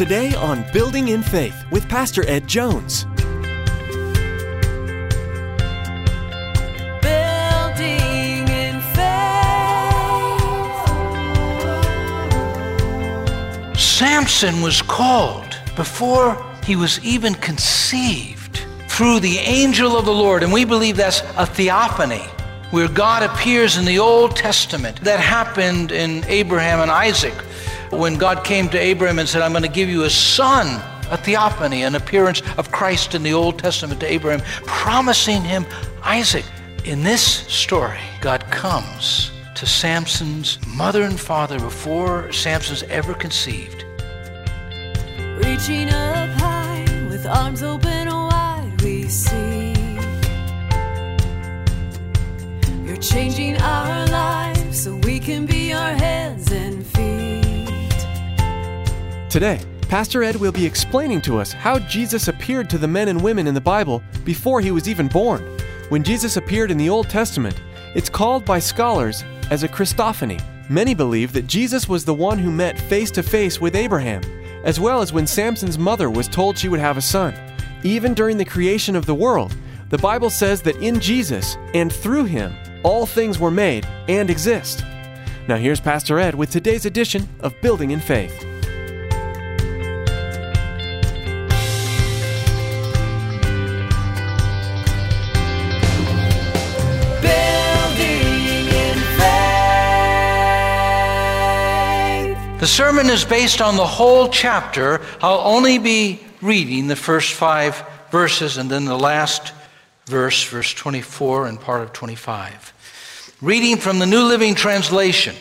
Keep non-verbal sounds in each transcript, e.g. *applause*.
Today on Building in Faith with Pastor Ed Jones. Building in faith. Samson was called before he was even conceived through the angel of the Lord. And we believe that's a theophany, where God appears in the Old Testament. That happened in Abraham and Isaac when God came to Abraham and said, I'm going to give you a son. A theophany, an appearance of Christ in the Old Testament to Abraham, promising him Isaac. In this story, God comes to Samson's mother and father before Samson's ever conceived. Reaching up high with arms open wide, we see. You're changing our Today, Pastor Ed will be explaining to us how Jesus appeared to the men and women in the Bible before he was even born. When Jesus appeared in the Old Testament, it's called by scholars as a Christophany. Many believe that Jesus was the one who met face to face with Abraham, as well as when Samson's mother was told she would have a son. Even during the creation of the world, the Bible says that in Jesus and through him, all things were made and exist. Now, here's Pastor Ed with today's edition of Building in Faith. The sermon is based on the whole chapter. I'll only be reading the first five verses and then the last verse, verse 24 and part of 25. Reading from the New Living Translation.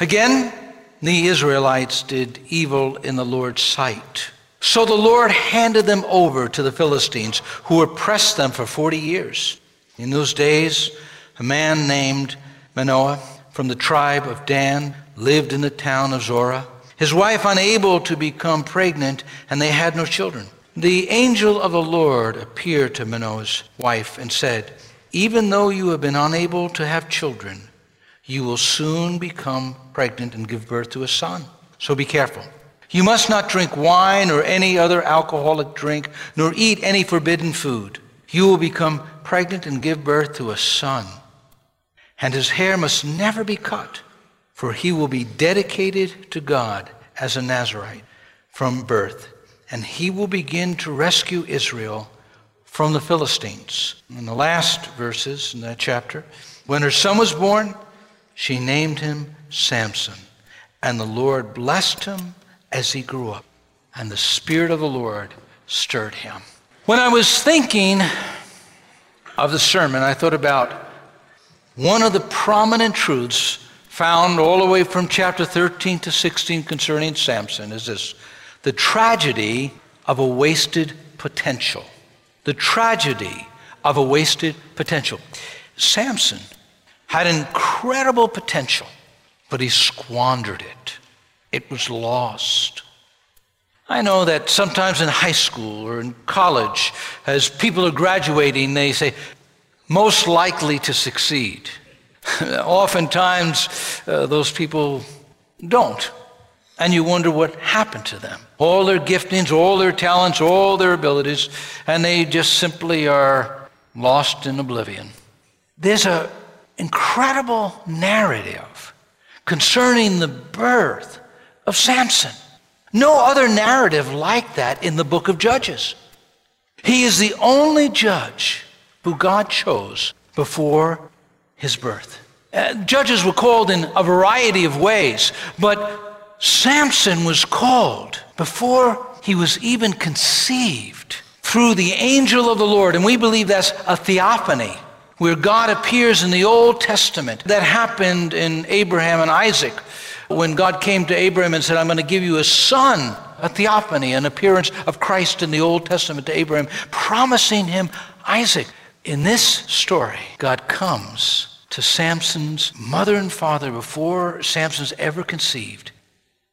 Again, the Israelites did evil in the Lord's sight. So the Lord handed them over to the Philistines, who oppressed them for 40 years. In those days, a man named Manoah from the tribe of Dan lived in the town of Zorah. His wife unable to become pregnant, and they had no children. The angel of the Lord appeared to Manoah's wife and said, Even though you have been unable to have children, you will soon become pregnant and give birth to a son. So be careful. You must not drink wine or any other alcoholic drink, nor eat any forbidden food. You will become pregnant and give birth to a son. And his hair must never be cut, for he will be dedicated to God as a Nazarite from birth. And he will begin to rescue Israel from the Philistines. In the last verses in that chapter, when her son was born, she named him Samson. And the Lord blessed him as he grew up. And the Spirit of the Lord stirred him. When I was thinking of the sermon, I thought about one of the prominent truths found all the way from chapter 13 to 16 concerning Samson is this the tragedy of a wasted potential. The tragedy of a wasted potential. Samson had incredible potential, but he squandered it. It was lost. I know that sometimes in high school or in college, as people are graduating, they say, most likely to succeed. *laughs* Oftentimes, uh, those people don't. And you wonder what happened to them. All their giftings, all their talents, all their abilities, and they just simply are lost in oblivion. There's an incredible narrative concerning the birth of Samson. No other narrative like that in the book of Judges. He is the only judge who God chose before his birth. Uh, judges were called in a variety of ways, but Samson was called before he was even conceived through the angel of the Lord. And we believe that's a theophany, where God appears in the Old Testament. That happened in Abraham and Isaac when God came to Abraham and said, I'm going to give you a son, a theophany, an appearance of Christ in the Old Testament to Abraham, promising him Isaac. In this story, God comes to Samson's mother and father before Samson's ever conceived.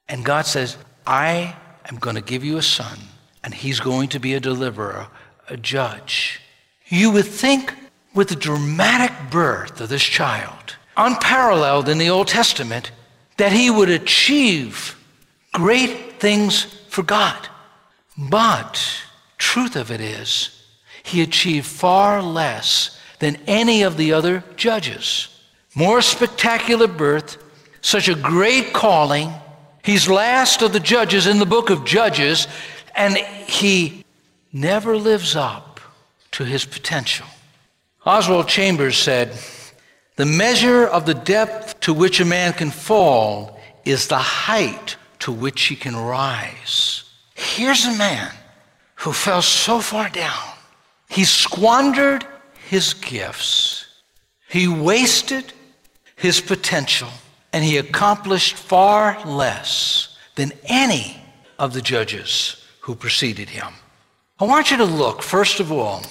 And God says, I am going to give you a son, and he's going to be a deliverer, a judge. You would think with the dramatic birth of this child, unparalleled in the Old Testament, that he would achieve great things for God. But truth of it is, he achieved far less than any of the other judges. More spectacular birth, such a great calling. He's last of the judges in the book of Judges, and he never lives up to his potential. Oswald Chambers said, The measure of the depth to which a man can fall is the height to which he can rise. Here's a man who fell so far down. He squandered his gifts, he wasted his potential, and he accomplished far less than any of the judges who preceded him. I want you to look, first of all,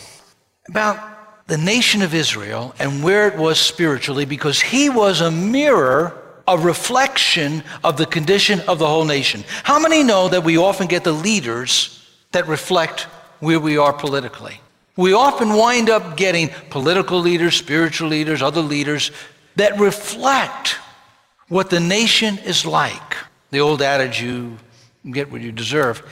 about the nation of Israel and where it was spiritually, because he was a mirror, a reflection of the condition of the whole nation. How many know that we often get the leaders that reflect where we are politically? We often wind up getting political leaders, spiritual leaders, other leaders that reflect what the nation is like. The old adage, you get what you deserve.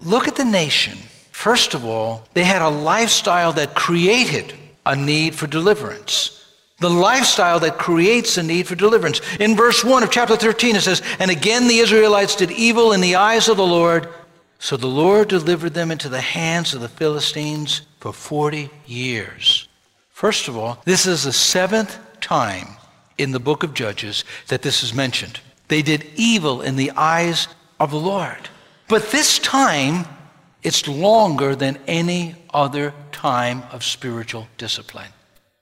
Look at the nation. First of all, they had a lifestyle that created a need for deliverance. The lifestyle that creates a need for deliverance. In verse 1 of chapter 13, it says, And again the Israelites did evil in the eyes of the Lord. So the Lord delivered them into the hands of the Philistines for 40 years. First of all, this is the seventh time in the book of Judges that this is mentioned. They did evil in the eyes of the Lord. But this time, it's longer than any other time of spiritual discipline.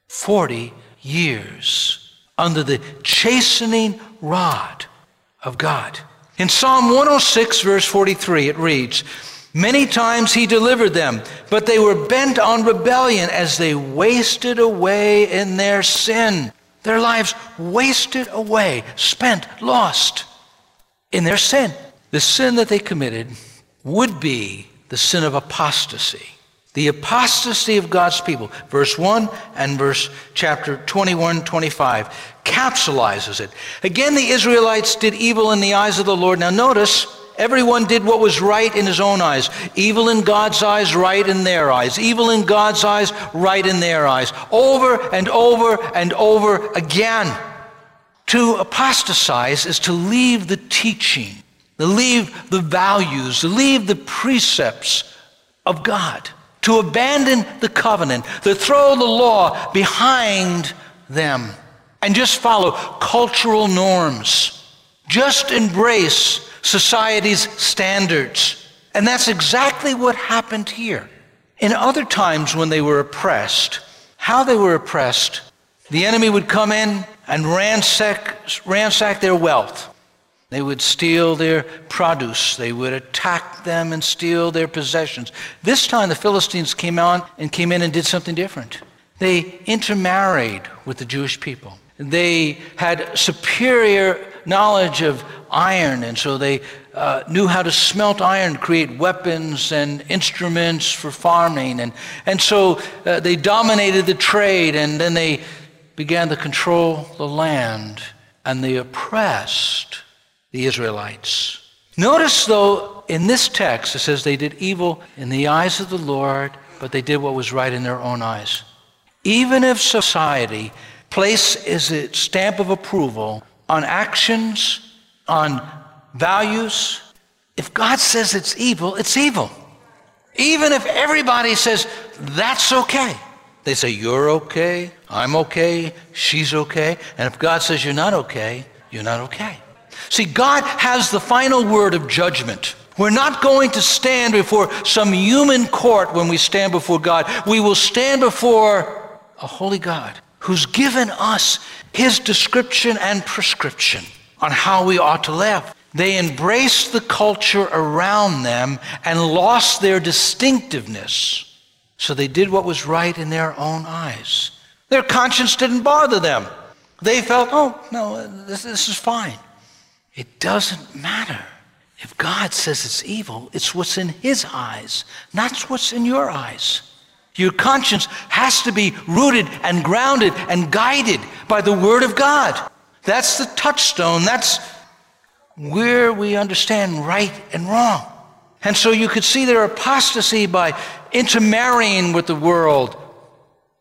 40 years under the chastening rod of God. In Psalm 106, verse 43, it reads, Many times he delivered them, but they were bent on rebellion as they wasted away in their sin. Their lives wasted away, spent, lost in their sin. The sin that they committed would be the sin of apostasy. The apostasy of God's people. Verse 1 and verse chapter 21, 25 capsulizes it. Again, the Israelites did evil in the eyes of the Lord. Now notice, Everyone did what was right in his own eyes. Evil in God's eyes, right in their eyes. Evil in God's eyes, right in their eyes. Over and over and over again. To apostatize is to leave the teaching, to leave the values, to leave the precepts of God, to abandon the covenant, to throw the law behind them and just follow cultural norms. Just embrace society's standards. And that's exactly what happened here. In other times when they were oppressed, how they were oppressed, the enemy would come in and ransack, ransack their wealth. They would steal their produce. They would attack them and steal their possessions. This time the Philistines came on and came in and did something different. They intermarried with the Jewish people. They had superior knowledge of iron, and so they uh, knew how to smelt iron, create weapons and instruments for farming. And, and so uh, they dominated the trade, and then they began to control the land, and they oppressed the Israelites. Notice, though, in this text, it says they did evil in the eyes of the Lord, but they did what was right in their own eyes. Even if society places its stamp of approval on actions, on values. If God says it's evil, it's evil. Even if everybody says that's okay, they say you're okay, I'm okay, she's okay. And if God says you're not okay, you're not okay. See, God has the final word of judgment. We're not going to stand before some human court when we stand before God. We will stand before a holy God who's given us his description and prescription on how we ought to live. They embraced the culture around them and lost their distinctiveness. So they did what was right in their own eyes. Their conscience didn't bother them. They felt, oh, no, this, this is fine. It doesn't matter. If God says it's evil, it's what's in his eyes, not what's in your eyes. Your conscience has to be rooted and grounded and guided by the Word of God. That's the touchstone. That's where we understand right and wrong. And so you could see their apostasy by intermarrying with the world,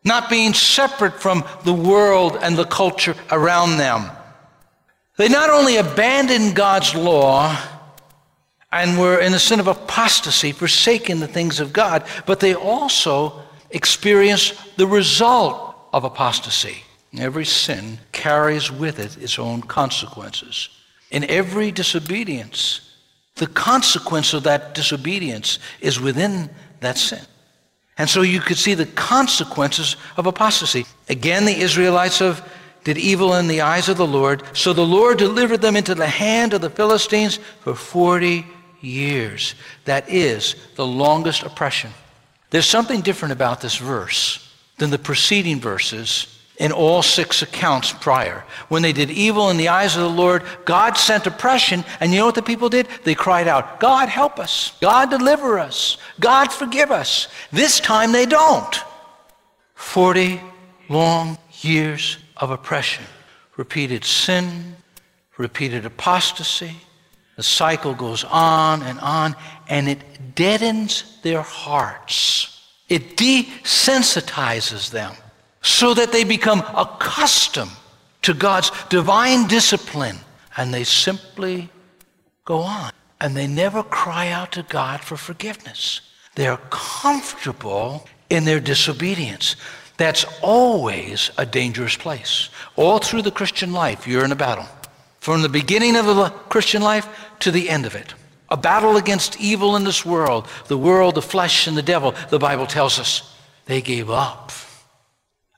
not being separate from the world and the culture around them. They not only abandoned God's law and were in the sin of apostasy, forsaking the things of God, but they also experienced the result of apostasy. Every sin carries with it its own consequences. In every disobedience, the consequence of that disobedience is within that sin. And so you could see the consequences of apostasy. Again, the Israelites have did evil in the eyes of the Lord. So the Lord delivered them into the hand of the Philistines for 40 years. That is the longest oppression. There's something different about this verse than the preceding verses in all six accounts prior. When they did evil in the eyes of the Lord, God sent oppression, and you know what the people did? They cried out, God help us, God deliver us, God forgive us. This time they don't. 40 long years of oppression, repeated sin, repeated apostasy. The cycle goes on and on, and it deadens their hearts. It desensitizes them so that they become accustomed to God's divine discipline and they simply go on and they never cry out to God for forgiveness. They're comfortable in their disobedience. That's always a dangerous place. All through the Christian life, you're in a battle. From the beginning of the Christian life to the end of it. A battle against evil in this world, the world, the flesh, and the devil, the Bible tells us. They gave up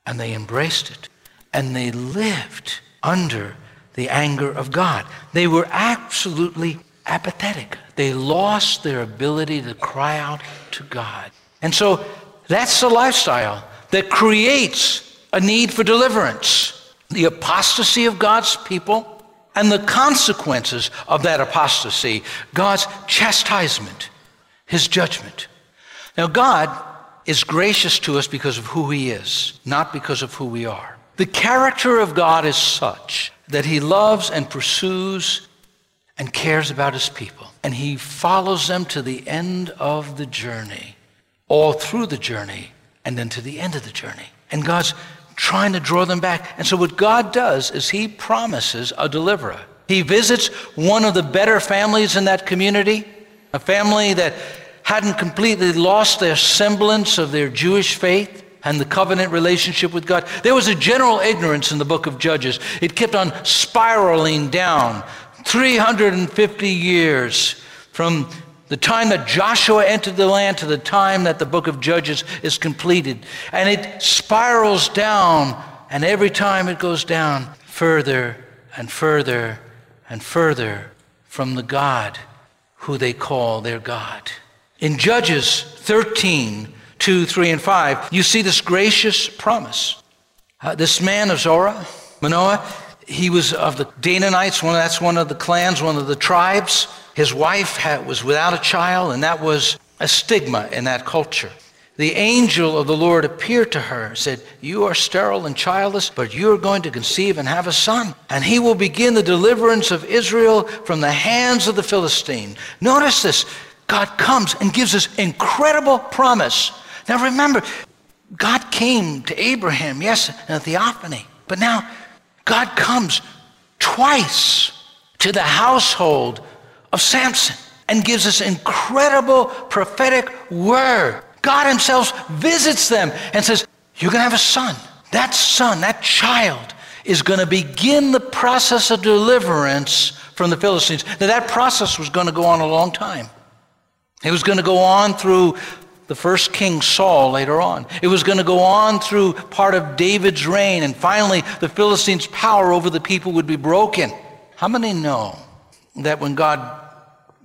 and they embraced it and they lived under the anger of God. They were absolutely apathetic. They lost their ability to cry out to God. And so that's the lifestyle that creates a need for deliverance. The apostasy of God's people and the consequences of that apostasy, God's chastisement, his judgment. Now, God is gracious to us because of who he is, not because of who we are. The character of God is such that he loves and pursues and cares about his people. And he follows them to the end of the journey, all through the journey, and then to the end of the journey. And God's trying to draw them back. And so what God does is he promises a deliverer. He visits one of the better families in that community, a family that hadn't completely lost their semblance of their Jewish faith and the covenant relationship with God. There was a general ignorance in the book of Judges. It kept on spiraling down 350 years from the time that Joshua entered the land to the time that the book of Judges is completed. And it spirals down, and every time it goes down further and further and further from the God who they call their God. In Judges 13, 2, 3, and 5, you see this gracious promise. Uh, this man of Zorah, Manoah, he was of the Danites, one, that's one of the clans, one of the tribes. His wife had, was without a child, and that was a stigma in that culture. The angel of the Lord appeared to her, and said, You are sterile and childless, but you are going to conceive and have a son. And he will begin the deliverance of Israel from the hands of the Philistine. Notice this. God comes and gives us incredible promise. Now remember, God came to Abraham, yes, in a theophany, but now God comes twice to the household of Samson and gives us incredible prophetic word. God himself visits them and says, You're going to have a son. That son, that child, is going to begin the process of deliverance from the Philistines. Now, that process was going to go on a long time. It was going to go on through the first king Saul later on. It was going to go on through part of David's reign, and finally, the Philistines' power over the people would be broken. How many know that when God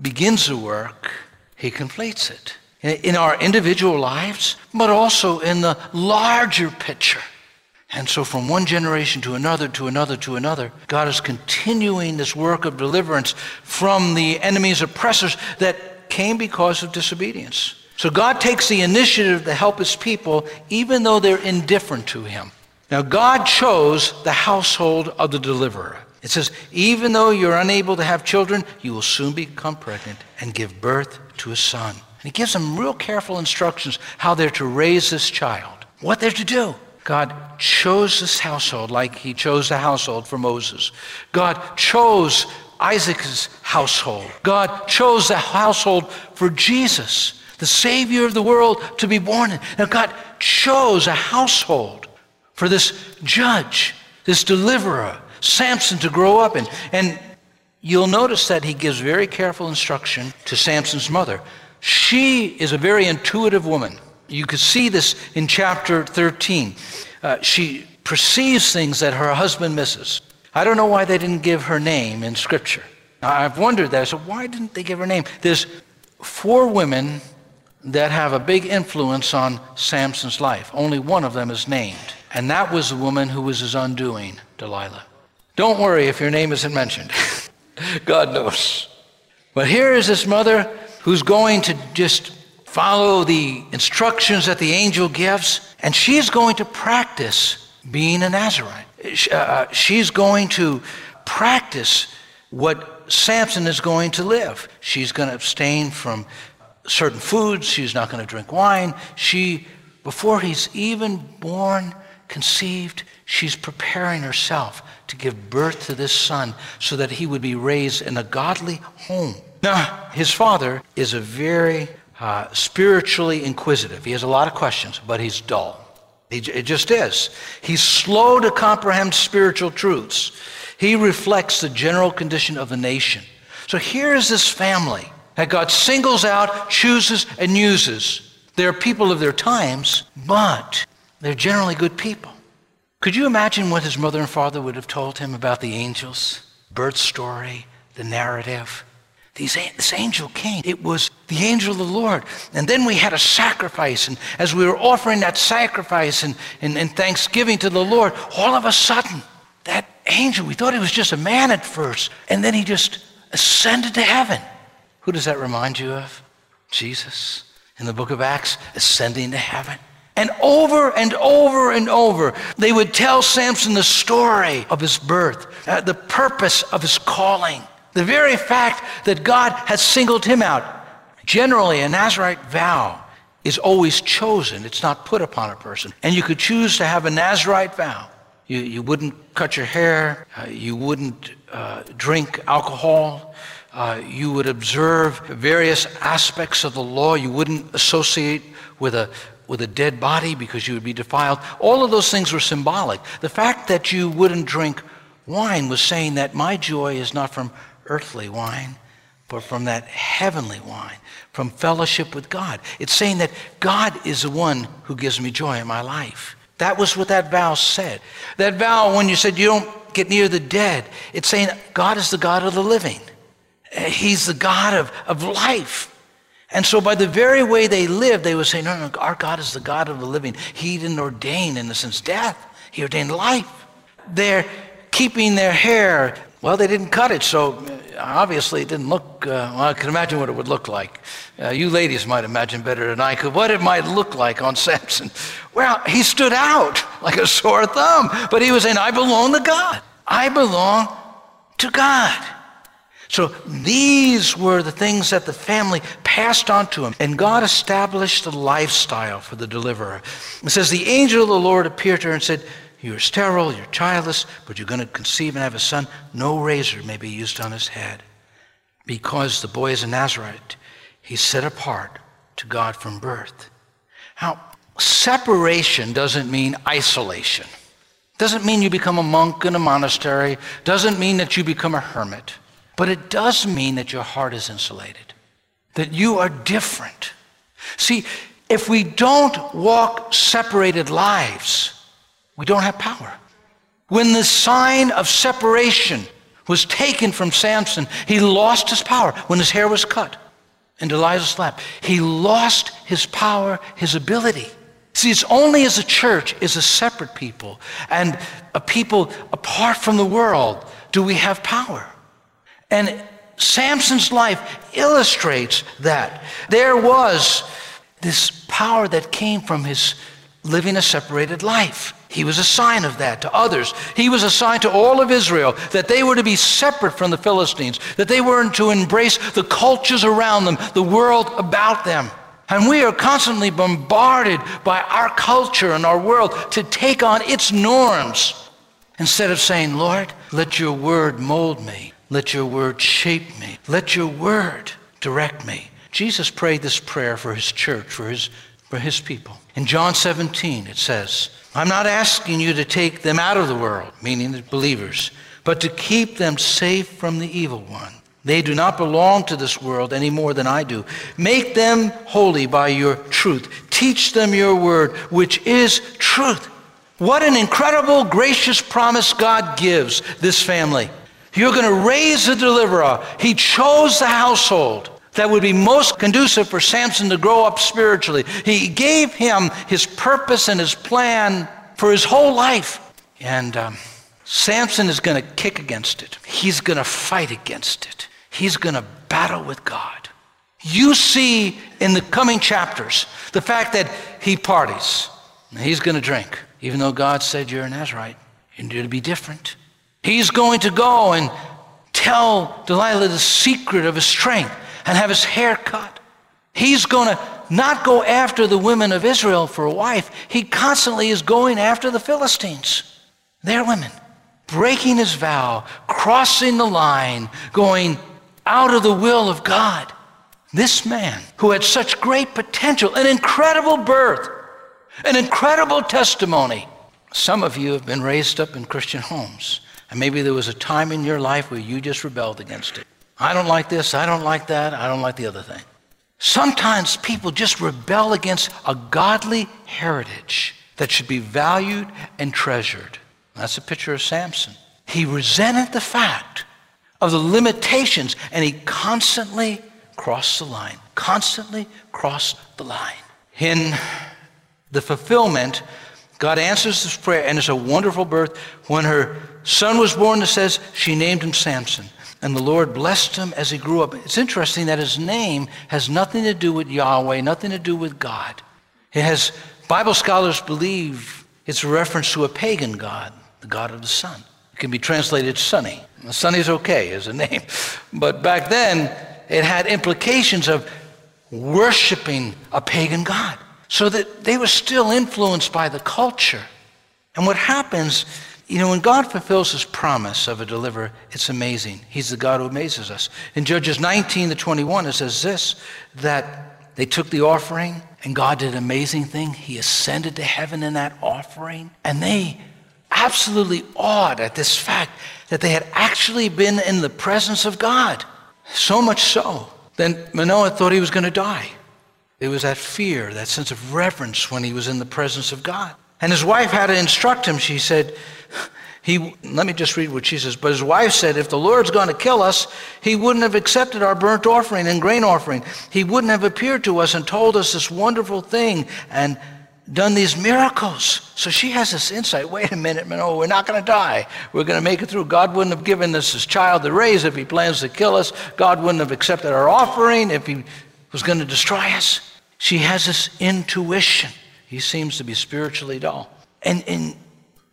begins a work, he completes it? In our individual lives, but also in the larger picture. And so, from one generation to another, to another, to another, God is continuing this work of deliverance from the enemy's oppressors that came because of disobedience. So God takes the initiative to help his people even though they're indifferent to him. Now, God chose the household of the deliverer. It says, even though you're unable to have children, you will soon become pregnant and give birth to a son. And he gives them real careful instructions how they're to raise this child, what they're to do. God chose this household like he chose the household for Moses. God chose Isaac's household. God chose the household for Jesus, the Savior of the world, to be born in. Now, God chose a household for this judge, this deliverer, Samson to grow up in. And you'll notice that he gives very careful instruction to Samson's mother. She is a very intuitive woman. You could see this in chapter 13. Uh, she perceives things that her husband misses. I don't know why they didn't give her name in Scripture. I've wondered that. So why didn't they give her name? There's four women that have a big influence on Samson's life. Only one of them is named, and that was the woman who was his undoing, Delilah. Don't worry if your name isn't mentioned. *laughs* God knows. But here is this mother who's going to just follow the instructions that the angel gives, and she's going to practice being a Nazarite. Uh, uh, she's going to practice what Samson is going to live. She's going to abstain from certain foods. She's not going to drink wine. She, before he's even born, conceived, she's preparing herself to give birth to this son so that he would be raised in a godly home. Now, his father is a very uh, spiritually inquisitive. He has a lot of questions, but he's dull. He, it just is. He's slow to comprehend spiritual truths. He reflects the general condition of the nation. So here is this family that God singles out, chooses, and uses. They're people of their times, but they're generally good people. Could you imagine what his mother and father would have told him about the angels, birth story, the narrative? These, this angel came. It was the angel of the Lord. And then we had a sacrifice. And as we were offering that sacrifice and, and, and thanksgiving to the Lord, all of a sudden, that angel, we thought he was just a man at first. And then he just ascended to heaven. Who does that remind you of? Jesus in the book of Acts, ascending to heaven. And over and over and over, they would tell Samson the story of his birth, uh, the purpose of his calling. The very fact that God has singled him out. Generally, a Nazarite vow is always chosen, it's not put upon a person. And you could choose to have a Nazarite vow. You, you wouldn't cut your hair, uh, you wouldn't uh, drink alcohol, uh, you would observe various aspects of the law, you wouldn't associate with a with a dead body because you would be defiled. All of those things were symbolic. The fact that you wouldn't drink wine was saying that my joy is not from earthly wine, but from that heavenly wine, from fellowship with God. It's saying that God is the one who gives me joy in my life. That was what that vow said. That vow, when you said you don't get near the dead, it's saying God is the God of the living. He's the God of, of life. And so, by the very way they lived, they would say, No, no, our God is the God of the living. He didn't ordain, in a sense, death, He ordained life. They're keeping their hair well, they didn't cut it, so uh, obviously it didn't look, uh, well, I can imagine what it would look like. Uh, you ladies might imagine better than I could what it might look like on *laughs* Samson. Well, he stood out like a sore thumb, but he was saying, I belong to God. I belong to God. So these were the things that the family passed on to him. And God established a lifestyle for the deliverer. It says, The angel of the Lord appeared to her and said, you're sterile, you're childless, but you're going to conceive and have a son. No razor may be used on his head. Because the boy is a Nazarite, he's set apart to God from birth. Now, separation doesn't mean isolation. Doesn't mean you become a monk in a monastery. Doesn't mean that you become a hermit. But it does mean that your heart is insulated, that you are different. See, if we don't walk separated lives, we don't have power. When the sign of separation was taken from Samson, he lost his power when his hair was cut in Delilah's lap. He lost his power, his ability. See, it's only as a church, as a separate people, and a people apart from the world, do we have power. And Samson's life illustrates that. There was this power that came from his living a separated life. He was a sign of that to others. He was a sign to all of Israel that they were to be separate from the Philistines, that they were to embrace the cultures around them, the world about them. And we are constantly bombarded by our culture and our world to take on its norms instead of saying, Lord, let your word mold me. Let your word shape me. Let your word direct me. Jesus prayed this prayer for his church, for his, for his people. In John 17, it says, I'm not asking you to take them out of the world, meaning the believers, but to keep them safe from the evil one. They do not belong to this world any more than I do. Make them holy by your truth. Teach them your word, which is truth. What an incredible, gracious promise God gives this family. You're going to raise a deliverer. He chose the household that would be most conducive for Samson to grow up spiritually. He gave him his purpose and his plan for his whole life. And um, Samson is going to kick against it, he's going to fight against it, he's going to battle with God. You see in the coming chapters the fact that he parties, he's going to drink, even though God said you're a Nazarite you're to be different. He's going to go and tell Delilah the secret of his strength and have his hair cut. He's going to not go after the women of Israel for a wife. He constantly is going after the Philistines, their women, breaking his vow, crossing the line, going out of the will of God. This man who had such great potential, an incredible birth, an incredible testimony. Some of you have been raised up in Christian homes, and maybe there was a time in your life where you just rebelled against it. I don't like this, I don't like that, I don't like the other thing. Sometimes people just rebel against a godly heritage that should be valued and treasured. That's a picture of Samson. He resented the fact of the limitations and he constantly crossed the line, constantly crossed the line. In the fulfillment, God answers this prayer, and it's a wonderful birth. When her son was born, it says she named him Samson and the Lord blessed him as he grew up. It's interesting that his name has nothing to do with Yahweh, nothing to do with God. It has, Bible scholars believe it's a reference to a pagan god, the god of the sun. It can be translated sunny. Sunny's okay as a name. *laughs* But back then, it had implications of worshiping a pagan god. So that they were still influenced by the culture. And what happens you know, when God fulfills his promise of a deliverer, it's amazing. He's the God who amazes us. In Judges 19 to 21, it says this that they took the offering and God did an amazing thing. He ascended to heaven in that offering. And they absolutely awed at this fact that they had actually been in the presence of God. So much so, then Manoah thought he was going to die. It was that fear, that sense of reverence when he was in the presence of God. And his wife had to instruct him. She said, he, let me just read what she says. But his wife said, If the Lord's going to kill us, he wouldn't have accepted our burnt offering and grain offering. He wouldn't have appeared to us and told us this wonderful thing and done these miracles. So she has this insight wait a minute, man, oh, we're not going to die. We're going to make it through. God wouldn't have given us his child to raise if he plans to kill us. God wouldn't have accepted our offering if he was going to destroy us. She has this intuition. He seems to be spiritually dull. And, and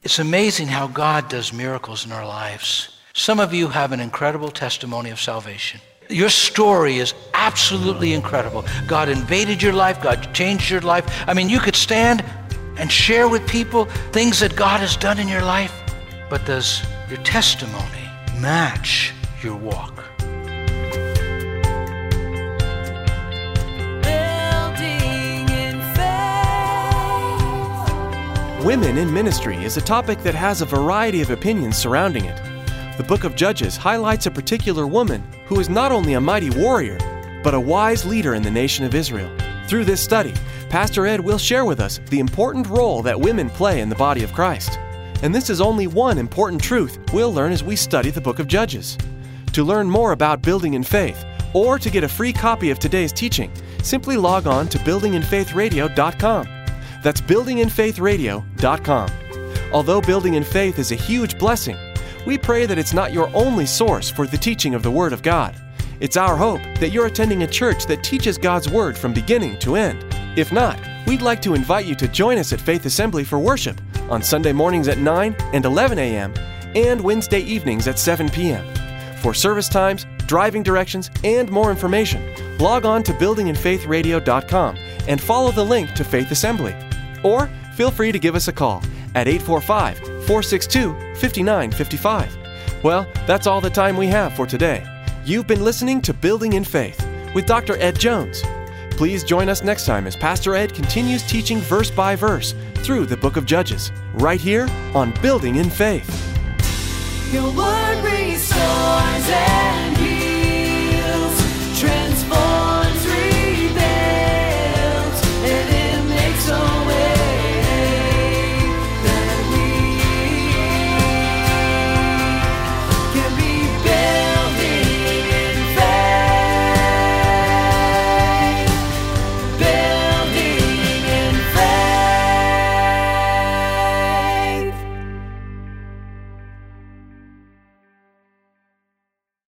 it's amazing how God does miracles in our lives. Some of you have an incredible testimony of salvation. Your story is absolutely incredible. God invaded your life, God changed your life. I mean, you could stand and share with people things that God has done in your life, but does your testimony match your walk? Women in ministry is a topic that has a variety of opinions surrounding it. The book of Judges highlights a particular woman who is not only a mighty warrior, but a wise leader in the nation of Israel. Through this study, Pastor Ed will share with us the important role that women play in the body of Christ. And this is only one important truth we'll learn as we study the book of Judges. To learn more about building in faith, or to get a free copy of today's teaching, simply log on to buildinginfaithradio.com. That's buildinginfaithradio.com. Although Building in Faith is a huge blessing, we pray that it's not your only source for the teaching of the Word of God. It's our hope that you're attending a church that teaches God's Word from beginning to end. If not, we'd like to invite you to join us at Faith Assembly for worship on Sunday mornings at 9 and 11 a.m., and Wednesday evenings at 7 p.m. For service times, driving directions, and more information, log on to buildinginfaithradio.com and follow the link to Faith Assembly. Or feel free to give us a call at 845 462 5955. Well, that's all the time we have for today. You've been listening to Building in Faith with Dr. Ed Jones. Please join us next time as Pastor Ed continues teaching verse by verse through the book of Judges, right here on Building in Faith. Your word restores.